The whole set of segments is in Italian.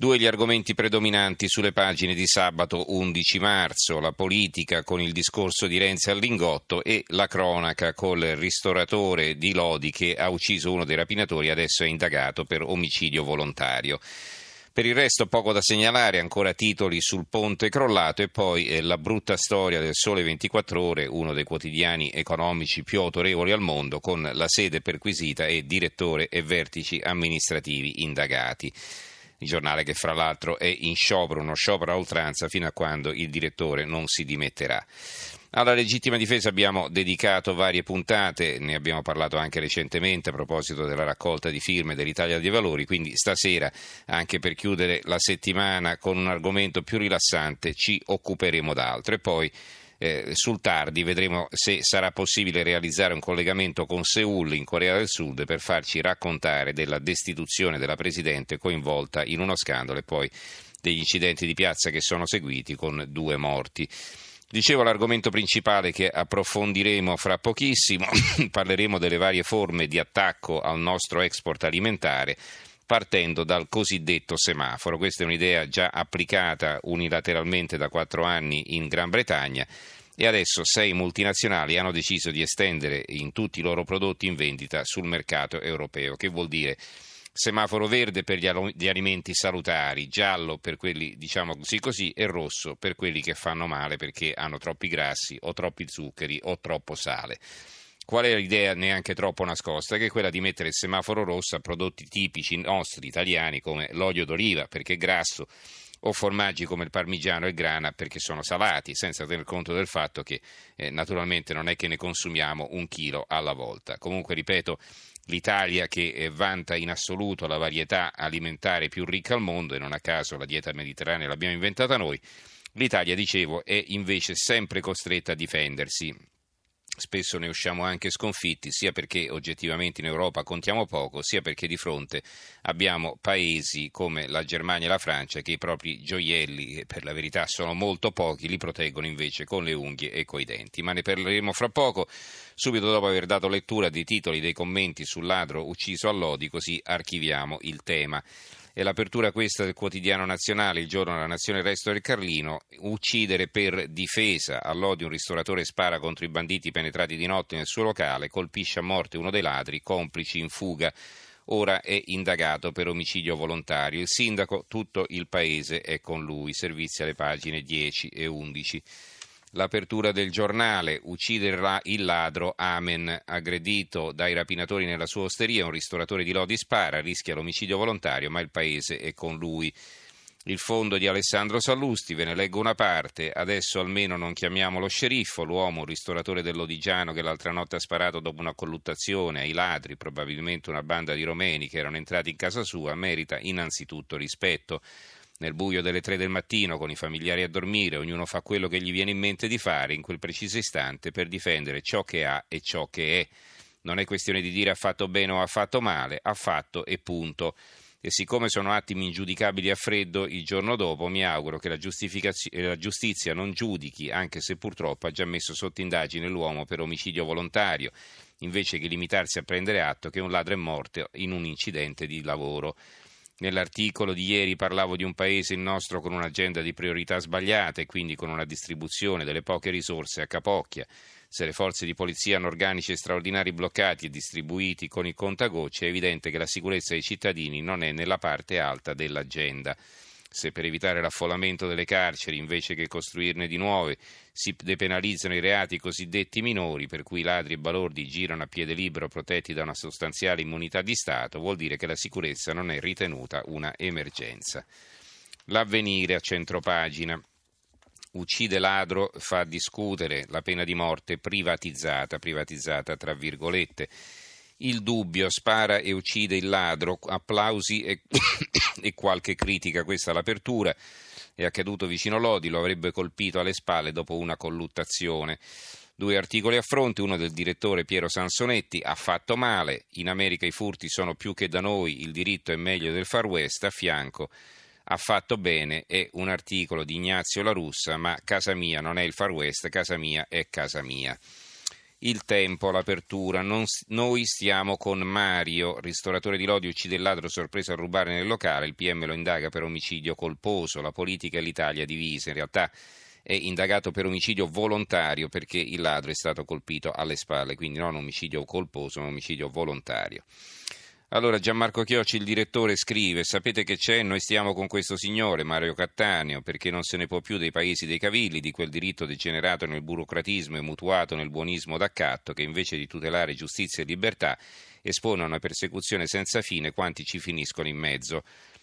Due gli argomenti predominanti sulle pagine di sabato 11 marzo, la politica con il discorso di Renzi al Lingotto e la cronaca col ristoratore di Lodi che ha ucciso uno dei rapinatori e adesso è indagato per omicidio volontario. Per il resto poco da segnalare, ancora titoli sul ponte crollato e poi eh, la brutta storia del Sole 24 Ore, uno dei quotidiani economici più autorevoli al mondo, con la sede perquisita e direttore e vertici amministrativi indagati il giornale che fra l'altro è in sciopero, uno sciopero a oltranza fino a quando il direttore non si dimetterà. Alla legittima difesa abbiamo dedicato varie puntate, ne abbiamo parlato anche recentemente a proposito della raccolta di firme dell'Italia dei Valori, quindi stasera, anche per chiudere la settimana con un argomento più rilassante, ci occuperemo d'altro. E poi eh, sul tardi vedremo se sarà possibile realizzare un collegamento con Seoul in Corea del Sud per farci raccontare della destituzione della Presidente coinvolta in uno scandalo e poi degli incidenti di piazza che sono seguiti con due morti. Dicevo l'argomento principale che approfondiremo fra pochissimo, parleremo delle varie forme di attacco al nostro export alimentare partendo dal cosiddetto semaforo. Questa è un'idea già applicata unilateralmente da quattro anni in Gran Bretagna e adesso sei multinazionali hanno deciso di estendere in tutti i loro prodotti in vendita sul mercato europeo, che vuol dire semaforo verde per gli alimenti salutari, giallo per quelli diciamo così così e rosso per quelli che fanno male perché hanno troppi grassi o troppi zuccheri o troppo sale. Qual è l'idea neanche troppo nascosta? Che è quella di mettere il semaforo rosso a prodotti tipici nostri italiani come l'olio d'oliva perché è grasso o formaggi come il parmigiano e il grana perché sono salati, senza tener conto del fatto che eh, naturalmente non è che ne consumiamo un chilo alla volta. Comunque, ripeto, l'Italia che eh, vanta in assoluto la varietà alimentare più ricca al mondo e non a caso la dieta mediterranea l'abbiamo inventata noi, l'Italia, dicevo, è invece sempre costretta a difendersi spesso ne usciamo anche sconfitti, sia perché oggettivamente in Europa contiamo poco, sia perché di fronte abbiamo paesi come la Germania e la Francia che i propri gioielli, che per la verità sono molto pochi, li proteggono invece con le unghie e coi denti. Ma ne parleremo fra poco, subito dopo aver dato lettura dei titoli dei commenti sul ladro ucciso a Lodi, così archiviamo il tema. E l'apertura questa del quotidiano nazionale, il giorno della nazione resto del Carlino, uccidere per difesa. All'odio un ristoratore spara contro i banditi penetrati di notte nel suo locale, colpisce a morte uno dei ladri, complici in fuga. Ora è indagato per omicidio volontario. Il sindaco, tutto il paese è con lui. Servizi alle pagine 10 e 11. L'apertura del giornale, ucciderà il ladro, amen, aggredito dai rapinatori nella sua osteria, un ristoratore di Lodi spara, rischia l'omicidio volontario, ma il paese è con lui. Il fondo di Alessandro Sallusti, ve ne leggo una parte, adesso almeno non chiamiamo lo sceriffo, l'uomo, un ristoratore dell'Odigiano che l'altra notte ha sparato dopo una colluttazione ai ladri, probabilmente una banda di romeni che erano entrati in casa sua, merita innanzitutto rispetto nel buio delle tre del mattino, con i familiari a dormire, ognuno fa quello che gli viene in mente di fare in quel preciso istante per difendere ciò che ha e ciò che è. Non è questione di dire ha fatto bene o ha fatto male, ha fatto e punto. E siccome sono attimi ingiudicabili a freddo, il giorno dopo mi auguro che la, la giustizia non giudichi, anche se purtroppo ha già messo sotto indagine l'uomo per omicidio volontario, invece che limitarsi a prendere atto che un ladro è morto in un incidente di lavoro. Nell'articolo di ieri parlavo di un paese, il nostro, con un'agenda di priorità sbagliata e quindi con una distribuzione delle poche risorse a capocchia. Se le forze di polizia hanno organici straordinari bloccati e distribuiti con il contagocce, è evidente che la sicurezza dei cittadini non è nella parte alta dell'agenda se per evitare l'affollamento delle carceri invece che costruirne di nuove si depenalizzano i reati cosiddetti minori, per cui ladri e balordi girano a piede libero protetti da una sostanziale immunità di Stato, vuol dire che la sicurezza non è ritenuta una emergenza. L'avvenire a centropagina. Uccide ladro, fa discutere la pena di morte privatizzata, privatizzata tra virgolette il dubbio, spara e uccide il ladro, applausi e, e qualche critica, questa è l'apertura. è accaduto vicino Lodi, lo avrebbe colpito alle spalle dopo una colluttazione. Due articoli a fronte, uno del direttore Piero Sansonetti, ha fatto male, in America i furti sono più che da noi, il diritto è meglio del Far West, a fianco ha fatto bene e un articolo di Ignazio La Russa, ma casa mia non è il Far West, casa mia è casa mia. Il tempo, l'apertura, non, noi stiamo con Mario, ristoratore di Lodi, uccide il ladro sorpreso a rubare nel locale, il PM lo indaga per omicidio colposo, la politica e l'Italia divisa, in realtà è indagato per omicidio volontario perché il ladro è stato colpito alle spalle, quindi non omicidio colposo, ma omicidio volontario. Allora Gianmarco Chiocci, il direttore, scrive: Sapete che c'è? Noi stiamo con questo signore, Mario Cattaneo, perché non se ne può più dei paesi dei cavilli, di quel diritto degenerato nel burocratismo e mutuato nel buonismo d'accatto, che invece di tutelare giustizia e libertà espone a una persecuzione senza fine quanti ci finiscono in mezzo.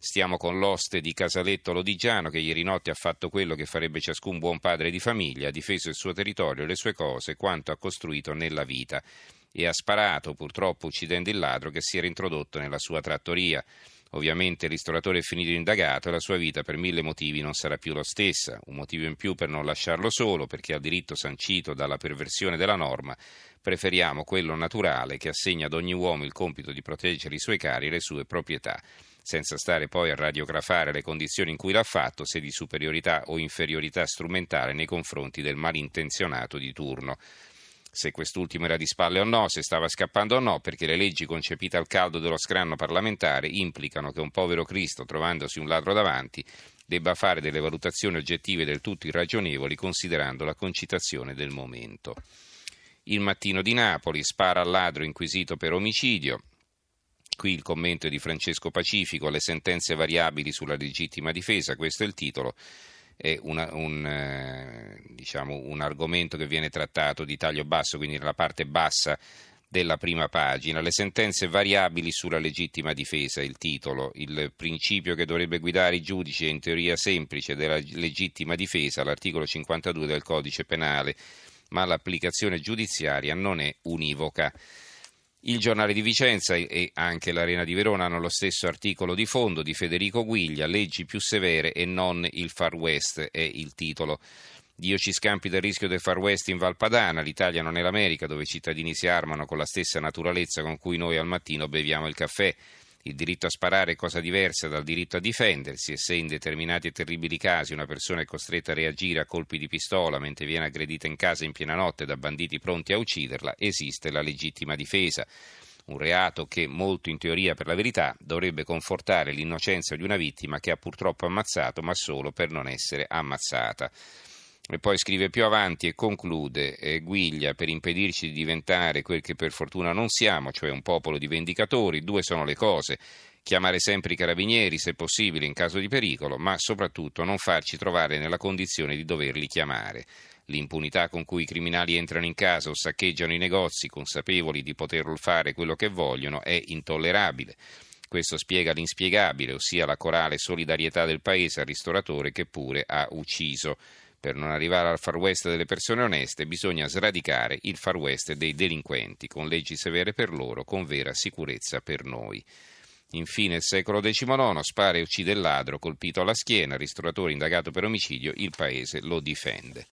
Stiamo con l'oste di Casaletto Lodigiano che ieri notte ha fatto quello che farebbe ciascun buon padre di famiglia, ha difeso il suo territorio, le sue cose, quanto ha costruito nella vita e ha sparato, purtroppo uccidendo il ladro che si era introdotto nella sua trattoria. Ovviamente il ristoratore è finito indagato e la sua vita per mille motivi non sarà più la stessa. Un motivo in più per non lasciarlo solo, perché ha diritto sancito dalla perversione della norma. Preferiamo quello naturale che assegna ad ogni uomo il compito di proteggere i suoi cari e le sue proprietà, senza stare poi a radiografare le condizioni in cui l'ha fatto, se di superiorità o inferiorità strumentale nei confronti del malintenzionato di turno se quest'ultimo era di spalle o no, se stava scappando o no, perché le leggi concepite al caldo dello scranno parlamentare implicano che un povero Cristo, trovandosi un ladro davanti, debba fare delle valutazioni oggettive del tutto irragionevoli considerando la concitazione del momento. Il mattino di Napoli spara al ladro inquisito per omicidio. Qui il commento di Francesco Pacifico, le sentenze variabili sulla legittima difesa, questo è il titolo è una, un, eh, diciamo, un argomento che viene trattato di taglio basso, quindi nella parte bassa della prima pagina. Le sentenze variabili sulla legittima difesa, il titolo, il principio che dovrebbe guidare i giudici è in teoria semplice della legittima difesa, l'articolo 52 del codice penale, ma l'applicazione giudiziaria non è univoca. Il giornale di Vicenza e anche l'Arena di Verona hanno lo stesso articolo di fondo di Federico Guiglia, leggi più severe e non il Far West è il titolo. Dio ci scampi dal rischio del Far West in Valpadana, l'Italia non è l'America dove i cittadini si armano con la stessa naturalezza con cui noi al mattino beviamo il caffè. Il diritto a sparare è cosa diversa dal diritto a difendersi e se in determinati e terribili casi una persona è costretta a reagire a colpi di pistola mentre viene aggredita in casa in piena notte da banditi pronti a ucciderla, esiste la legittima difesa. Un reato che, molto in teoria per la verità, dovrebbe confortare l'innocenza di una vittima che ha purtroppo ammazzato, ma solo per non essere ammazzata. E poi scrive più avanti e conclude, eh, Guiglia, per impedirci di diventare quel che per fortuna non siamo, cioè un popolo di vendicatori, due sono le cose. Chiamare sempre i carabinieri, se possibile, in caso di pericolo, ma soprattutto non farci trovare nella condizione di doverli chiamare. L'impunità con cui i criminali entrano in casa o saccheggiano i negozi, consapevoli di poter fare quello che vogliono, è intollerabile. Questo spiega l'inspiegabile, ossia la corale solidarietà del paese al ristoratore che pure ha ucciso. Per non arrivare al far west delle persone oneste bisogna sradicare il far west dei delinquenti, con leggi severe per loro, con vera sicurezza per noi. Infine, il secolo XIX, spara e uccide il ladro, colpito alla schiena, ristoratore indagato per omicidio, il paese lo difende.